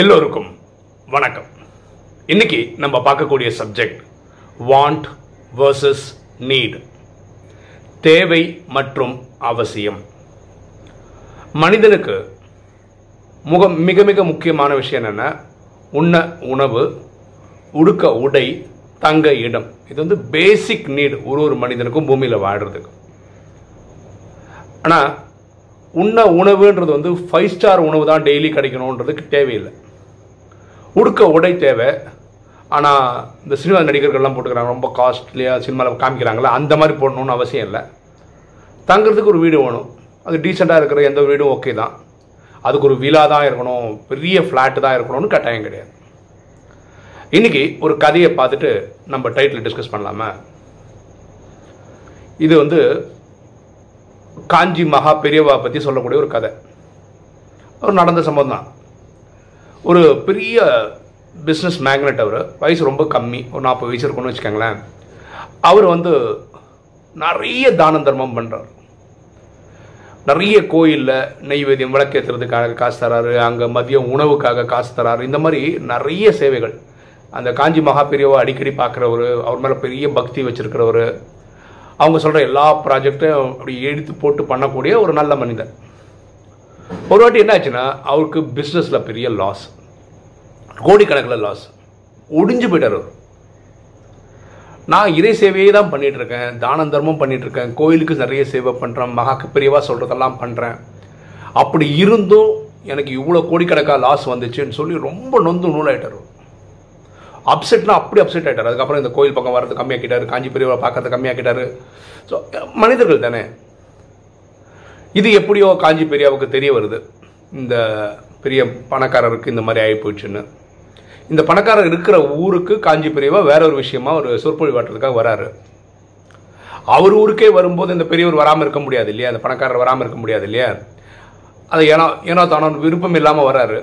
எல்லோருக்கும் வணக்கம். இன்னைக்கு நம்ம பார்க்கக்கூடிய சப்ஜெக்ட் வாண்ட் வர்சஸ் நீட் தேவை மற்றும் அவசியம். மனிதனுக்கு முக மிக மிக முக்கியமான விஷயம் என்னென்னா உண்ண உணவு உடுக்க உடை தங்க இடம். இது வந்து பேசிக் நீட் ஒரு ஒரு மனிதனுக்கும் பூமியில் வாழ்கிறதுக்கு ஆனால் உண்ண உணவுன்றது வந்து ஃபைவ் ஸ்டார் உணவு தான் டெய்லி கிடைக்கணுன்றதுக்கு தேவையில்லை. உடுக்க உடை தேவை. ஆனால் இந்த சினிமா நடிகர்கள்லாம் போட்டுக்கிறாங்க ரொம்ப காஸ்ட்லியாக சினிமாவில் காமிக்கிறாங்களா அந்த மாதிரி போடணும்னு அவசியம் இல்லை. தங்குறதுக்கு ஒரு வீடு வேணும். அது டீசெண்டாக இருக்கிற எந்த வீடும் ஓகே தான். அதுக்கு ஒரு விழா தான் இருக்கணும் பெரிய ஃப்ளாட்டு தான் இருக்கணும்னு கட்டாயம் கிடையாது. இன்னைக்கு ஒரு கதையை பார்த்துட்டு நம்ம டைட்டில் டிஸ்கஸ் பண்ணலாமா? இது வந்து காஞ்சி மகா பெரியவா பற்றி சொல்லக்கூடிய ஒரு கதை. ஒரு நடந்த சம்பவம் தான். ஒரு பெரிய பிஸ்னஸ் மேக்னெட் அவர். வயசு ரொம்ப கம்மி. ஒரு நாற்பது வயசு இருக்கும்னு வச்சுக்கோங்களேன். அவர் வந்து நிறைய தான தர்மம் பண்ணுறார் நிறைய கோயிலில் நெய்வேதியம் விளக்கேற்றுறதுக்காக காசு தராரு. அங்கே மதியம் உணவுக்காக காசு தராரு. இந்த மாதிரி நிறைய சேவைகள். அந்த காஞ்சி மகாபெரியவை அடிக்கடி பார்க்குறவர் அவர் மேலே பெரிய பக்தி வச்சுருக்கிறவர். அவங்க சொல்கிற எல்லா ப்ராஜெக்டும் அப்படி எடுத்து போட்டு பண்ணக்கூடிய ஒரு நல்ல மனிதன். ஒரு வாட்டி என்ன ஆச்சுன்னா அவருக்கு பிஸ்னஸில் பெரிய லாஸ் கோடிக்கணக்கில் லாஸ் ஒடிஞ்சு போயிட்டார் அவர். நான் இறை சேவையே தான் பண்ணிகிட்ருக்கேன் இருக்கேன் தான தர்மம் பண்ணிகிட்ருக்கேன் கோயிலுக்கு நிறைய சேவை பண்ணுறேன் மகாக்கு பெரியவா சொல்கிறதெல்லாம் பண்ணுறேன் அப்படி இருந்தும் எனக்கு இவ்வளோ கோடிக்கணக்காக லாஸ் வந்துச்சுன்னு சொல்லி ரொம்ப நொந்து நூலாயிட்டார் அப்செட்னா அப்படி அப்செட் ஆகிட்டார் அதுக்கப்புறம் இந்த கோயில் பக்கம் வர்றது கம்மியாக்கிட்டார். காஞ்சி பெரியவரை பார்க்கறது கம்மியாக்கிட்டார். ஸோ மனிதர்கள் தானே. இது எப்படியோ காஞ்சி பெரியாவுக்கு தெரிய வருது. இந்த பெரிய பணக்காரருக்கு இந்த மாதிரி ஆகி போயிடுச்சுன்னு இந்த பணக்காரர் இருக்கிற ஊருக்கு காஞ்சி பெரியவா வேற ஒரு விஷயமா ஒரு சொற்பொழிவாட்டுறதுக்காக வராரு. அவர் ஊருக்கே வரும்போது இந்த பெரியவர் வராமல் இருக்க முடியாது இல்லையா? அந்த பணக்காரர் வராமல் இருக்க முடியாது இல்லையா? அது ஏனோ ஏனோ தானோ விருப்பம் இல்லாமல் வராரு.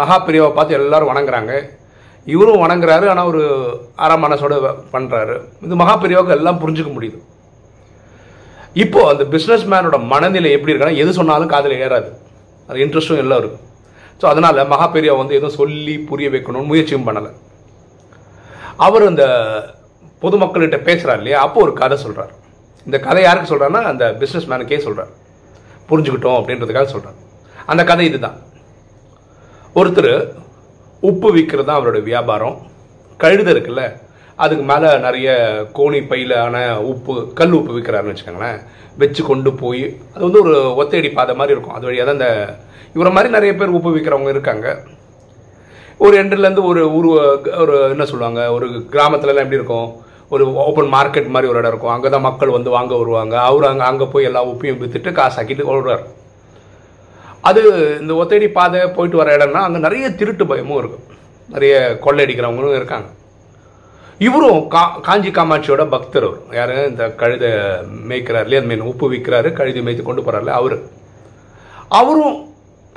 மகா பெரியவா பார்த்து எல்லாரும் வணங்குறாங்க. இவரும் வணங்குறாரு ஆனால் ஒரு அரை மனசோட பண்ணுறாரு இது மகா பெரியவாவுக்கு எல்லாம் புரிஞ்சுக்க முடியுது. இப்போது அந்த பிஸ்னஸ் மேனோட மனநிலை எப்படி இருக்குன்னா எது சொன்னாலும் காதில் ஏறாது. அது இன்ட்ரெஸ்ட்டும் எல்லாம் இருக்கும். ஸோ அதனால் மகா வந்து எதுவும் சொல்லி புரிய வைக்கணும்னு முயற்சியும் பண்ணலை. அவர் அந்த பொதுமக்கள்கிட்ட பேசுகிறார் இல்லையா? அப்போ ஒரு கதை சொல்கிறார் இந்த கதை யாருக்கு சொல்கிறாருன்னா அந்த பிஸ்னஸ் மேனுக்கே சொல்கிறார் புரிஞ்சுக்கிட்டோம் அப்படின்றதுக்காக சொல்கிறார் அந்த கதை இதுதான். ஒருத்தர் உப்பு விற்கிறது தான் அவரோட வியாபாரம். கழுத இருக்குல்ல அதுக்கு மேலே நிறைய கோணி பையிலான உப்பு கல் உப்பு விற்கிறாருன்னு வச்சுக்கோங்களேன். வச்சு கொண்டு போய் அது வந்து ஒரு ஒத்தையடி பாதை மாதிரி இருக்கும். அது வழியாக தான் இந்த இவரை மாதிரி நிறைய பேர் உப்பு விற்கிறவங்க இருக்காங்க. ஒரு எண்டுலேருந்து ஒரு ஊர் ஒரு என்ன சொல்லுவாங்க ஒரு கிராமத்துலலாம் எப்படி இருக்கும்? ஒரு ஓப்பன் மார்க்கெட் மாதிரி ஒரு இடம் இருக்கும். அங்கே தான் மக்கள் வந்து வாங்க வருவாங்க. அவர் அங்கே அங்கே போய் எல்லா உப்பையும் விற்றுட்டு காசு ஆக்கிட்டு வருவார் அது இந்த ஒத்தடி பாதை போயிட்டு வர இடம்னா அங்கே நிறைய திருட்டு பயமும் இருக்கும் நிறைய கொள்ளை அடிக்கிறவங்களும் இருக்காங்க. இவரும் கா காஞ்சி காமாட்சியோட பக்தர் அவர். இந்த கழுதை மேய்க்கிறார் இல்லையா மீன் உப்பு விற்கிறாரு கழுதை மேய்த்து கொண்டு போகிறார்ல அவர். அவரும்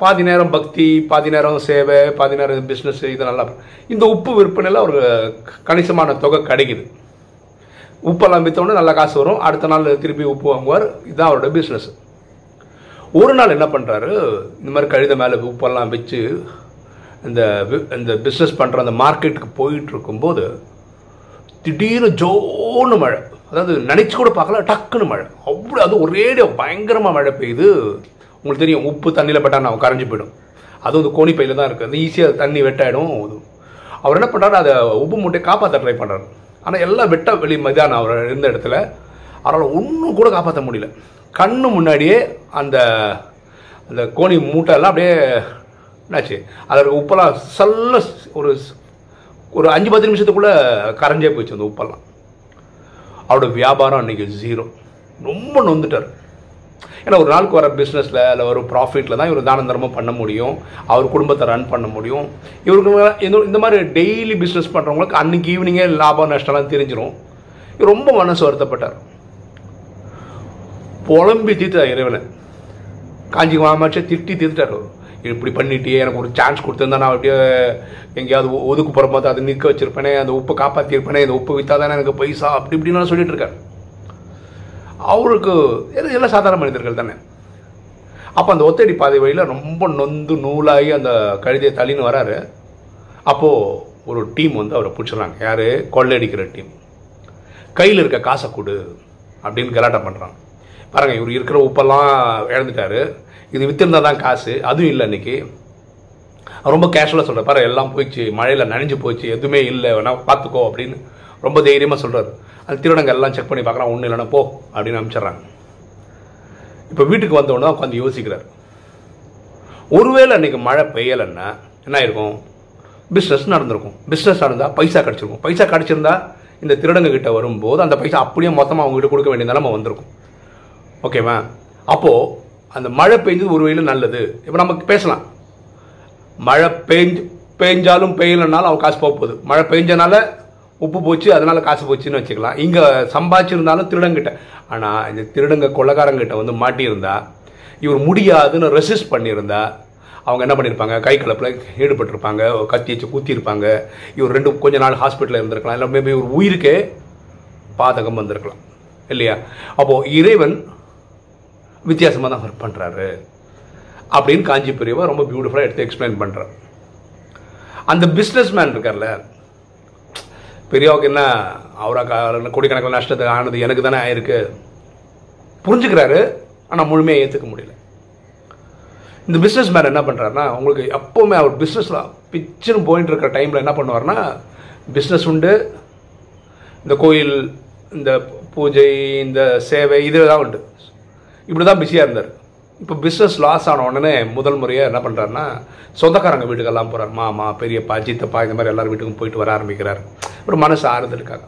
பாதி நேரம் பக்தி பாதி நேரம் சேவை பாதி நேரம் பிஸ்னஸ் இது நல்லா இந்த உப்பு விற்பனையில் ஒரு கணிசமான தொகை கிடைக்குது. உப்பெல்லாம் விற்றோடனே நல்ல காசு வரும் அடுத்த நாள் திருப்பி உப்பு வாங்குவார் இதுதான் அவரோட பிஸ்னஸ் ஒரு நாள் என்ன பண்ணுறாரு இந்த மாதிரி கழுத மேலே உப்பெல்லாம் வச்சு இந்த இந்த பிஸ்னஸ் பண்ணுற அந்த மார்க்கெட்டுக்கு போயிட்டு இருக்கும்போது திடீர்னு ஜோன்னு மழை. அதாவது நினச்சி கூட பார்க்கல டக்குன்னு மழை. அவ்வளோ அது ஒரே பயங்கரமாக மழை பெய்யுது உங்களுக்கு தெரியும் உப்பு தண்ணியில் பட்டால் நான் கரைஞ்சி போயிடும். அதுவும் இந்த கோணி பையில் தான் இருக்குது அது ஈஸியாக தண்ணி வெட்டாயிடும். அவர் என்ன பண்ணுறாரு அதை உப்பு மூட்டையை காப்பாற்ற ட்ரை பண்ணுறாரு ஆனால் எல்லாம் வெட்ட வெளி மதியானம் அவர் இருந்த இடத்துல. அவரால் ஒன்றும் கூட காப்பாற்ற முடியல. கண்ணு முன்னாடியே அந்த அந்த கோணி மூட்டை எல்லாம் அப்படியே என்னாச்சு? அதற்கு உப்பெல்லாம் சல்ல ஒரு ஒரு அஞ்சு பத்து நிமிஷத்துக்குள்ளே கரைஞ்சே போயிடுச்சு அந்த உப்பெல்லாம். அவரோட வியாபாரம் அன்றைக்கி ஜீரோ ரொம்ப நொந்துட்டார். ஏன்னா ஒரு நாளுக்கு வர பிஸ்னஸில் இல்லை ஒரு ப்ராஃபிட்டில் தான் இவர் தான தர்மம் பண்ண முடியும். அவர் குடும்பத்தை ரன் பண்ண முடியும். இவருக்கு இந்த மாதிரி டெய்லி பிஸ்னஸ் பண்ணுறவங்களுக்கு அன்றைக்கி ஈவினிங்கே லாபம் நஷ்டம்லாம் தெரிஞ்சிடும் இவர் ரொம்ப மனசு வருத்தப்பட்டார். புலம்பி தீர்த்தார் இறைவனை. காஞ்சி மாமாச்சே திட்டி தீர்த்தார் அவர் இப்படி பண்ணிட்டே எனக்கு ஒரு சான்ஸ் கொடுத்துருந்தா நான் அப்படியே எங்கேயாவது ஒதுக்கு போகிற போது அதை நிற்க வச்சிருப்பேனே அந்த உப்பை காப்பாற்றிருப்பேனே இந்த உப்பு விற்றா தானே எனக்கு பைசா அப்படி இப்படின்னு சொல்லிட்டு இருக்கார். அவருக்கு எல்லாம் சாதாரண மனிதர்கள் தானே. அப்போ அந்த ஒத்தடி பாதை வழியில் ரொம்ப நொந்து நூலாகி அந்த கழுதையை தள்ளின்னு வராரு. அப்போது ஒரு டீம் வந்து அவரை பிடிச்சிடறாங்க. யார்? கொள்ளையடிக்கிற டீம். கையில் இருக்க காசை கொடு அப்படின்னு கலாட்டம் பண்ணுறாங்க பாருங்க இவர் இருக்கிற உப்பெல்லாம் இழந்துட்டாரு. இது வித்திருந்தா தான் காசு. அதுவும் இல்லை இன்னைக்கு. ரொம்ப கேஷுவலாக சொல்கிறார் பாரு எல்லாம் போயிடுச்சு மழையில் நனைஞ்சு போச்சு எதுவுமே இல்லை வேணா பார்த்துக்கோ அப்படின்னு ரொம்ப தைரியமாக சொல்கிறார் அந்த திருடங்க எல்லாம் செக் பண்ணி பார்க்குறான் ஒன்றும் இல்லைன்னா போ அப்படின்னு அனுப்பிச்சிடுறாங்க. இப்போ வீட்டுக்கு வந்தவொடனே உட்காந்து யோசிக்கிறார். ஒருவேளை அன்றைக்கி மழை பெய்யலைன்னா என்ன ஆயிருக்கும்? பிஸ்னஸ் நடந்திருக்கும். பிஸ்னஸ் நடந்தால் பைசா கிடச்சிருக்கும். பைசா கிடச்சிருந்தா இந்த திருடங்க கிட்ட வரும்போது அந்த பைசா அப்படியே மொத்தமாக அவங்ககிட்ட கொடுக்க வேண்டிய நம்ம வந்திருக்கும். ஓகேவா அப்போது அந்த மழை பெஞ்சது ஒரு வழியில் நல்லது. இப்போ நமக்கு பேசலாம். மழை பெஞ்சு பெஞ்சாலும் பெய்யலைனாலும் அவன் காசு போக போகுது மழை பெஞ்சனால உப்பு போச்சு அதனால காசு போச்சுன்னு வச்சுக்கலாம். இங்கே சம்பாதிச்சிருந்தாலும் திருடங்கிட்ட ஆனால் இந்த திருடங்க கொள்ளக்காரங்கிட்ட வந்து மாட்டியிருந்தா இவர் முடியாதுன்னு ரெசிஸ்ட் பண்ணியிருந்தா அவங்க என்ன பண்ணியிருப்பாங்க கை கலப்பில் ஈடுபட்டிருப்பாங்க கத்தி வச்சு குத்தியிருப்பாங்க. இவர் ரெண்டு கொஞ்ச நாள் ஹாஸ்பிட்டலில் இருந்திருக்கலாம். இல்லை மேபி இவர் உயிருக்கே பாதகம் வந்திருக்கலாம். இல்லையா? அப்போது இறைவன் வித்தியாசமாக தான் ஒர்க் பண்ணுறாரு அப்படின்னு காஞ்சி பெரியவா ரொம்ப பியூட்டிஃபுல்லாக எடுத்து எக்ஸ்பிளைன் பண்ணுறார் அந்த பிஸ்னஸ் மேன் இருக்கார்ல பெரியவாவுக்கு என்ன அவரா கோடிக்கணக்கில் நஷ்டத்துக்கு ஆனது எனக்கு தானே ஆயிருக்கு. புரிஞ்சுக்கிறாரு ஆனால் முழுமையாக ஏற்றுக்க முடியல. இந்த பிஸ்னஸ் மேன் என்ன பண்ணுறாருனா உங்களுக்கு எப்போவுமே அவர் பிஸ்னஸில் பிச்சுன்னு போயிட்டு இருக்கிற டைமில் என்ன பண்ணுவார்னா பிஸ்னஸ் உண்டு இந்த கோயில் இந்த பூஜை இந்த சேவை இதில் தான் உண்டு. இப்படி தான் பிஸியாக இருந்தார். இப்போ பிஸ்னஸ் லாஸ் ஆன உடனே முதல் முறையாக என்ன பண்ணுறாருன்னா சொந்தக்காரங்க வீட்டுக்கெல்லாம் போகிறார் மாமா பெரியப்பா சித்தப்பா இந்த மாதிரி எல்லார் வீட்டுக்கும் போயிட்டு வர ஆரம்பிக்கிறார். ஒரு மனசு ஆறுதலுக்காக.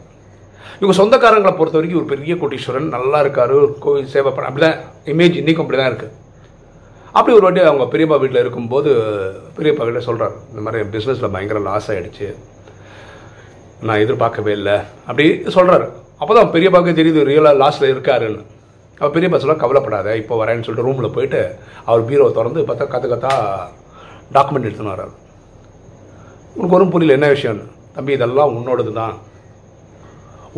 இவங்க சொந்தக்காரங்களை பொறுத்த வரைக்கும் ஒரு பெரிய கோட்டீஸ்வரன் நல்லா இருக்காரு கோயில் சேவை பண்ண அப்படி தான் இமேஜ் இன்றைக்கும் அப்படி தான் இருக்குது அப்படி ஒரு வாட்டி அவங்க பெரியப்பா வீட்டில் இருக்கும்போது பெரியப்பா வீட்டில் சொல்கிறார் இந்த மாதிரி பிஸ்னஸில் பயங்கர லாஸ் ஆகிடுச்சு நான் எதிர்பார்க்கவே இல்லை. அப்படி சொல்கிறாரு அப்போ தான் பெரியப்பாவுக்கு தெரியுது ரியலாக லாஸில் இருக்காருன்னு. அவர் பெரியப்பா சொல்ல கவலைப்படாத இப்போ வரேன்னு சொல்லிட்டு ரூமில் போயிட்டு அவர் பீரோவை திறந்து பார்த்தா கற்று கத்தா டாக்குமெண்ட் எடுத்துன்னு வர்றாரு. உனக்கு ஒன்றும் புரியல என்ன விஷயம்னு? தம்பி இதெல்லாம் உன்னோடது தான்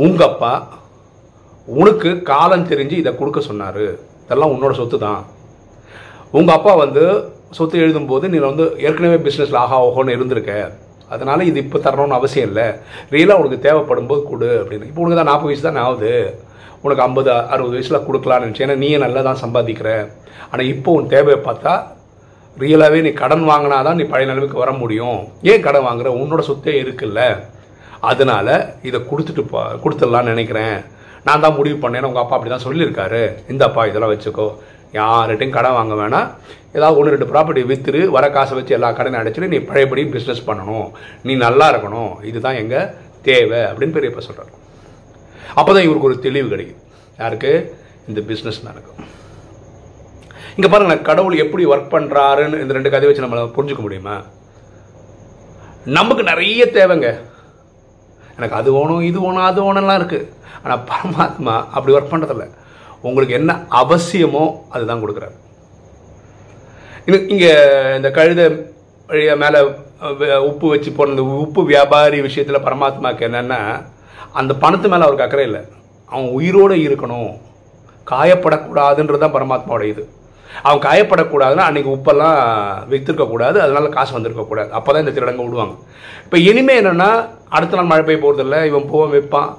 உங்கள் அப்பா உனக்கு காலம் தெரிஞ்சு இதை கொடுக்க சொன்னார். இதெல்லாம் உன்னோட சொத்து தான் உங்கள் அப்பா வந்து சொத்து எழுதும்போது நீ வந்து ஏற்கனவே பிஸ்னஸில் ஆகா ஓஹோன்னு இருந்திருக்க. அதனால் இது இப்போ தரணும்னு அவசியம் இல்லை. ரியலாக உனக்கு தேவைப்படும் போது கொடு அப்படின்னு. இப்போ உனக்கு தான் நாற்பது வயசு தான் ஆகுது. உனக்கு ஐம்பது அறுபது வயசில் கொடுக்கலான்னு நினச்சி ஏன்னா நீயே நல்லா தான் சம்பாதிக்கிற. ஆனால் இப்போ உன் தேவையை பார்த்தா ரியலாகவே நீ கடன் வாங்கினா தான் நீ பழைய நிலைமைக்கு வர முடியும். ஏன் கடன் வாங்குற? உன்னோட சொத்தே இருக்குல்ல. அதனால் இதை கொடுத்துட்டு போ கொடுத்துடலான்னு நினைக்கிறேன். நான் தான் முடிவு பண்ணேன். உங்கள் அப்பா அப்படி தான் சொல்லியிருக்காரு. இந்தப்பா இதெல்லாம் வச்சுக்கோ. யார்கிட்டையும் கடன் வாங்க வேணாம். ஏதாவது ஒன்று ரெண்டு ப்ராப்பர்ட்டி விற்றுரு வர காசை வச்சு எல்லா கடனையும் அடைச்சிட்டு நீ பழையபடியும் பிஸ்னஸ் பண்ணணும். நீ நல்லா இருக்கணும். இதுதான் எங்கள் தேவை அப்படின்னு பெரியப்பா சொல்கிறார் அப்போ தான் இவருக்கு ஒரு தெளிவு கிடைக்கும் யாருக்கு? இந்த பிஸ்னஸ் நடக்கும். இங்கே பாருங்கள் கடவுள் எப்படி ஒர்க் பண்ணுறாருன்னு இந்த ரெண்டு கதை வச்சு நம்மளை புரிஞ்சுக்க முடியுமா? நமக்கு நிறைய தேவைங்க. எனக்கு அது வேணும் இது வேணும் அது வேணும்லாம் இருக்குது ஆனால் பரமாத்மா அப்படி ஒர்க் பண்ணுறதில்ல உங்களுக்கு என்ன அவசியமோ அதுதான் கொடுக்குறாரு. இங்கே இந்த கழுத வழியாக மேலே உப்பு வச்சு போன இந்த உப்பு வியாபாரி விஷயத்தில் பரமாத்மாவுக்கு என்னென்னா அந்த பணத்து மேலே அவருக்கு அக்கறை இல்லை. அவன் உயிரோடு இருக்கணும். காயப்படக்கூடாதுன்றது தான் பரமாத்மாவோட இது. அவன் காயப்படக்கூடாதுன்னா அன்றைக்கி உப்பெல்லாம் விற்றுருக்கக்கூடாது அதனால காசு வந்திருக்கக்கூடாது அப்போ தான் இந்த திருடங்க விடுவாங்க. இப்போ இனிமேல் என்னென்னா அடுத்த நாள் மழை பெய்ய போகிறதில்ல இவன் போவான் வைப்பான்.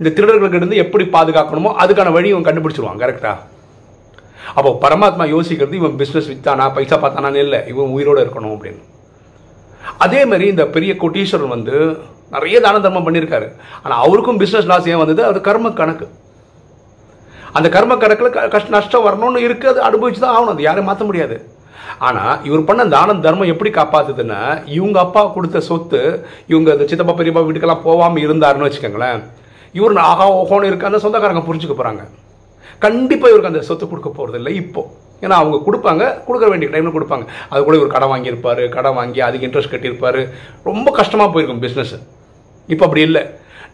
இந்த திருடர்களுக்கு இருந்து எப்படி பாதுகாக்கணுமோ அதுக்கான வழி இவன் கண்டுபிடிச்சிருவான் கரெக்டாக அப்போ பரமாத்மா யோசிக்கிறது இவன் பிஸ்னஸ் வித்தானா பைசா பார்த்தானான்னு இல்லை இவன் உயிரோடு இருக்கணும் அப்படின்னு. அதே மாதிரி இந்த பெரிய கோட்டீஸ்வரர் வந்து நிறைய தான தர்மம் பண்ணியிருக்காரு. ஆனால் அவருக்கும் பிஸ்னஸ் லாஸ் ஏன் வந்தது? அது கர்ம கணக்கு. அந்த கர்ம கணக்கில் கஷ்ட நஷ்டம் வரணும்னு இருக்குது அது அனுபவிச்சு தான் ஆகணும். அது யாரும் மாற்ற முடியாது. ஆனால் இவர் பண்ண தானம் தர்மம் எப்படி காப்பாத்துதுன்னா இவங்க அப்பா கொடுத்த சொத்து இவங்க இந்த சித்தப்பா பெரியப்பா வீட்டுக்கெல்லாம் போகாமல் இருந்தாருன்னு வச்சுக்கோங்களேன். இவர் ஆகா ஓஹோன்னு இருக்க அந்த சொந்தக்காரங்க புரிஞ்சுக்க போகிறாங்க கண்டிப்பாக இவருக்கு அந்த சொத்து கொடுக்க போகிறது இல்லை இப்போ. ஏன்னா அவங்க கொடுப்பாங்க கொடுக்க வேண்டிய டைமில் கொடுப்பாங்க. அது கூட இவர் கடன் வாங்கியிருப்பார் கடன் வாங்கி அதுக்கு இன்ட்ரெஸ்ட் கட்டியிருப்பார். ரொம்ப கஷ்டமாக போயிருக்கும் பிஸ்னஸ் இப்போ அப்படி இல்லை.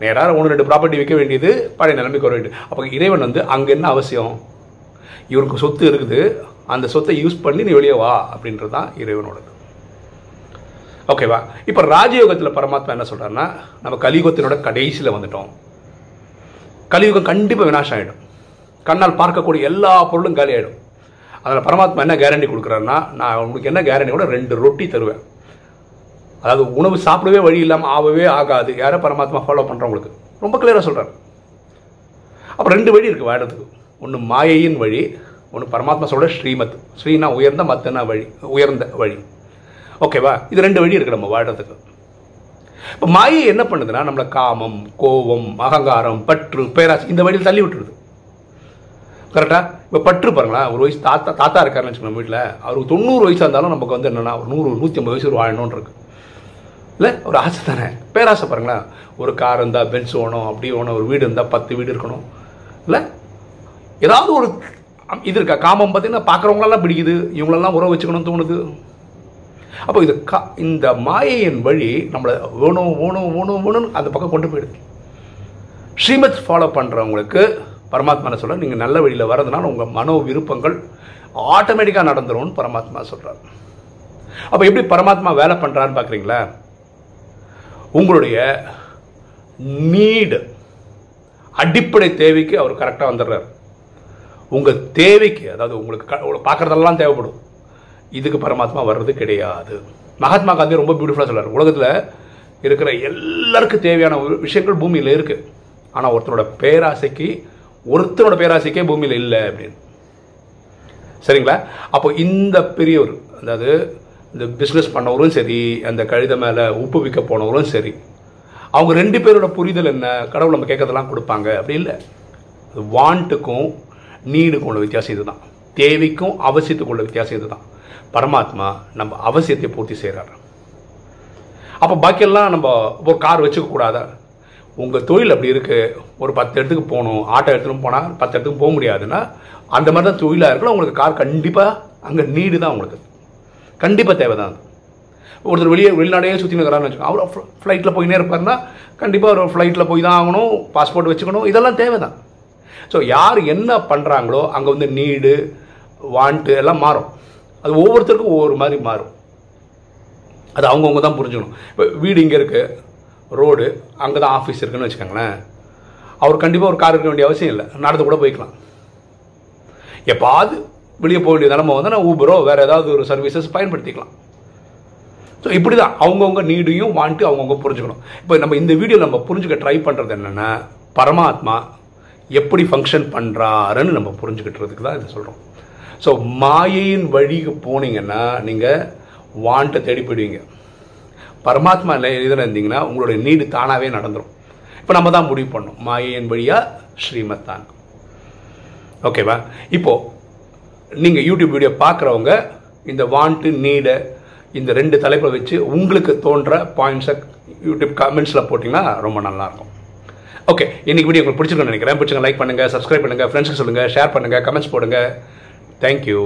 நேராக ஒன்று ரெண்டு ப்ராப்பர்ட்டி விற்க வேண்டியது பழைய நிலைமைக்கு வர வேண்டியது. அப்போ இறைவன் வந்து அங்கே என்ன அவசியம்? இவருக்கு சொத்து இருக்குது. அந்த சொத்தை யூஸ் பண்ணி நீ வெளியே வா அப்படின்றது தான் இறைவனோடது. ஓகேவா இப்போ ராஜயோகத்தில் பரமாத்மா என்ன சொல்கிறாருன்னா நம்ம கலியுகத்தினோட கடைசியில் வந்துட்டோம். கலியுகம் கண்டிப்பாக வினாசம் ஆகிடும் கண்ணால் பார்க்கக்கூடிய எல்லா பொருளும் காலி ஆகிடும் அதில் பரமாத்மா என்ன கேரண்டி கொடுக்குறாருன்னா நான் உங்களுக்கு என்ன கேரண்டி கூட ரெண்டு ரொட்டி தருவேன். அதாவது உணவு சாப்பிடவே வழி இல்லாமல் ஆகவே ஆகாது. யாரை பரமாத்மா ஃபாலோ பண்ணுறவங்களுக்கு ரொம்ப கிளியராக சொல்கிறார் அப்போ ரெண்டு வழி இருக்குது வாழறதுக்கு ஒன்று மாயையின் வழி ஒன்று பரமாத்மா சொல்கிற ஸ்ரீமத். ஸ்ரீனா உயர்ந்த மத்தனா வழி உயர்ந்த வழி. ஓகேவா இது ரெண்டு வழி இருக்குது நம்ம வாழறதுக்கு இப்போ மாயை என்ன பண்ணுதுன்னா நம்மளை காமம் கோபம் அகங்காரம் பற்று பேராசி இந்த வழியில் தள்ளி விட்டுருது. கரெக்டாக இப்போ பற்று பாருங்களேன் ஒரு வயசு தாத்தா தாத்தா இருக்காருன்னு வச்சுக்கோங்க வீட்டில் அவருக்கு தொண்ணூறு வயசாக இருந்தாலும் நமக்கு வந்து என்னென்னா ஒரு நூறு நூற்றி ஐம்பது வயசு ஒரு வாழணும்னு இருக்கு. இல்லை? ஒரு ஆசை தானே. பேராசை பாருங்களேன். ஒரு கார் இருந்தால் பென்ஸ் ஓணும் அப்படி ஓணும் ஒரு வீடு இருந்தால் பத்து வீடு இருக்கணும். இல்லை? ஏதாவது ஒரு இது இருக்கா? காமம் பார்த்தீங்கன்னா பார்க்குறவங்களெல்லாம் பிடிக்குது. இவங்களெல்லாம் உறவு வச்சுக்கணும்னு தோணுது. அப்போ இது கா இந்த மாயையின் வழி நம்மளை வேணும் வேணும் வேணும் வேணும்னு அந்த பக்கம் கொண்டு போயிடுது. ஸ்ரீமத் ஃபாலோ பண்ணுறவங்களுக்கு பரமாத்மா சொல்கிறார் நீங்கள் நல்ல வழியில் வரதுனால உங்கள் மனோ விருப்பங்கள் ஆட்டோமேட்டிக்காக நடந்துரும்னு பரமாத்மா சொல்கிறார் அப்போ எப்படி பரமாத்மா வேலை பண்ணுறான்னு பார்க்குறீங்களா உங்களுடைய நீடு அடிப்படை தேவைக்கு அவர் கரெக்டாக வந்துடுறார். உங்கள் தேவைக்கு அதாவது உங்களுக்கு பார்க்குறதெல்லாம் தேவைப்படும். இதுக்கு பரமாத்மா வர்றது கிடையாது. மகாத்மா காந்தி ரொம்ப பியூட்டிஃபுல்லாக சொல்கிறார் உலகத்தில் இருக்கிற எல்லாருக்கும் தேவையான விஷயங்கள் பூமியில் இருக்குது ஆனால் ஒருத்தரோட பேராசைக்கு ஒருத்தரோட பேராசைக்கே பூமியில் இல்லை அப்படின்னு. சரிங்களா? அப்போ இந்த பெரியவர் அதாவது இந்த பிஸ்னஸ் பண்ணவரும் சரி அந்த கழுத மேலே உப்பு விற்க போனவரும் சரி அவங்க ரெண்டு பேரோட புரிதல் என்ன? கடவுள் நம்ம கேட்கறதெல்லாம் கொடுப்பாங்க. அப்படி இல்லை. வாண்ட்டுக்கும் நீடுக்கும் உள்ள வித்தியாசம் இதுதான். தேவைக்கும் அவசியத்துக்கும் உள்ள வித்தியாசம் இதுதான். பரமாத்மா நம்ம அவசியத்தை பூர்த்தி செய்கிறார் அப்போ பாக்கியெல்லாம் நம்ம ஒரு கார் வச்சுக்க கூடாதா? உங்கள் தொழில் அப்படி இருக்குது ஒரு பத்து இடத்துக்கு போகணும். ஆட்டோ எடுத்துன்னு போனால் பத்து இடத்துக்கு போக முடியாதுன்னா அந்த மாதிரி தான் தொழிலாக இருக்கலாம் உங்களுக்கு கார் கண்டிப்பாக அங்கே நீடு தான் உங்களுக்கு. கண்டிப்பாக தேவை தான் ஒருத்தர் வெளியே வெளிநாடையே சுற்றி நிற்கிறான்னு வச்சுக்கோங்க. அவர் ஃப்ளைட்டில் போயினே இருப்பாருன்னா கண்டிப்பாக ஒரு ஃப்ளைட்டில் போய் தான் ஆகணும். பாஸ்போர்ட் வச்சுக்கணும். இதெல்லாம் தேவை தான் ஸோ யார் என்ன பண்ணுறாங்களோ அங்கே வந்து நீடு வாண்ட்டு எல்லாம் மாறும். அது ஒவ்வொருத்தருக்கும் ஒவ்வொரு மாதிரி மாறும். அது அவங்கவுங்க தான் புரிஞ்சுக்கணும். இப்போ வீடு இங்கே இருக்குது ரோடு அங்கே தான் ஆஃபீஸ் இருக்குன்னு வச்சுக்கோங்களேன். அவர் கண்டிப்பாக ஒரு கார் இருக்க வேண்டிய அவசியம் இல்லை. நடந்து கூட போய்க்கலாம். எப்பாவது வெளியே போக வேண்டிய நிலமை வந்து நான் ஊபரோ வேறு ஏதாவது ஒரு சர்வீசஸ் பயன்படுத்திக்கலாம். ஸோ இப்படி தான் அவங்கவுங்க நீடையும் வாண்ட்டு அவங்கவுங்க புரிஞ்சுக்கணும். இப்போ நம்ம இந்த வீடியோ நம்ம புரிஞ்சுக்க ட்ரை பண்ணுறது என்னென்னா பரமாத்மா எப்படி ஃபங்க்ஷன் பண்ணுறாருன்னு நம்ம புரிஞ்சுக்கிட்டுறதுக்கு தான் இதை சொல்கிறோம் ஸோ மாயையின் வழிக்கு போனீங்கன்னா நீங்கள் வாண்ட்டை தேடி போயிடுவீங்க. பரமாத்மா இதில் இருந்தீங்கன்னா உங்களுடைய நீடு தானாகவே நடந்துடும் இப்போ நம்ம தான் முடிவு பண்ணோம். மாயையின் வழியாக ஸ்ரீமத்தான். ஓகேவா? இப்போது நீங்கள் யூடியூப் வீடியோ பார்க்குறவங்க இந்த வாண்ட்டு நீடை இந்த ரெண்டு தலைப்பை வச்சு உங்களுக்கு தோன்ற பாயிண்ட்ஸை யூடியூப் கமெண்ட்ஸில் போட்டிங்கன்னா ரொம்ப நல்லாயிருக்கும். ஓகே இன்னைக்கு வீடியோ உங்களுக்கு பிடிச்சிருக்குன்னு நினைக்கிறேன். பிடிச்சிங்க லைக் பண்ணுங்கள் சப்ஸ்கிரைப் பண்ணுங்கள் ஃப்ரெண்ட்ஸ்க்கு சொல்லுங்கள் ஷேர் பண்ணுங்கள் கமெண்ட்ஸ் போடுங்க. தேங்க்யூ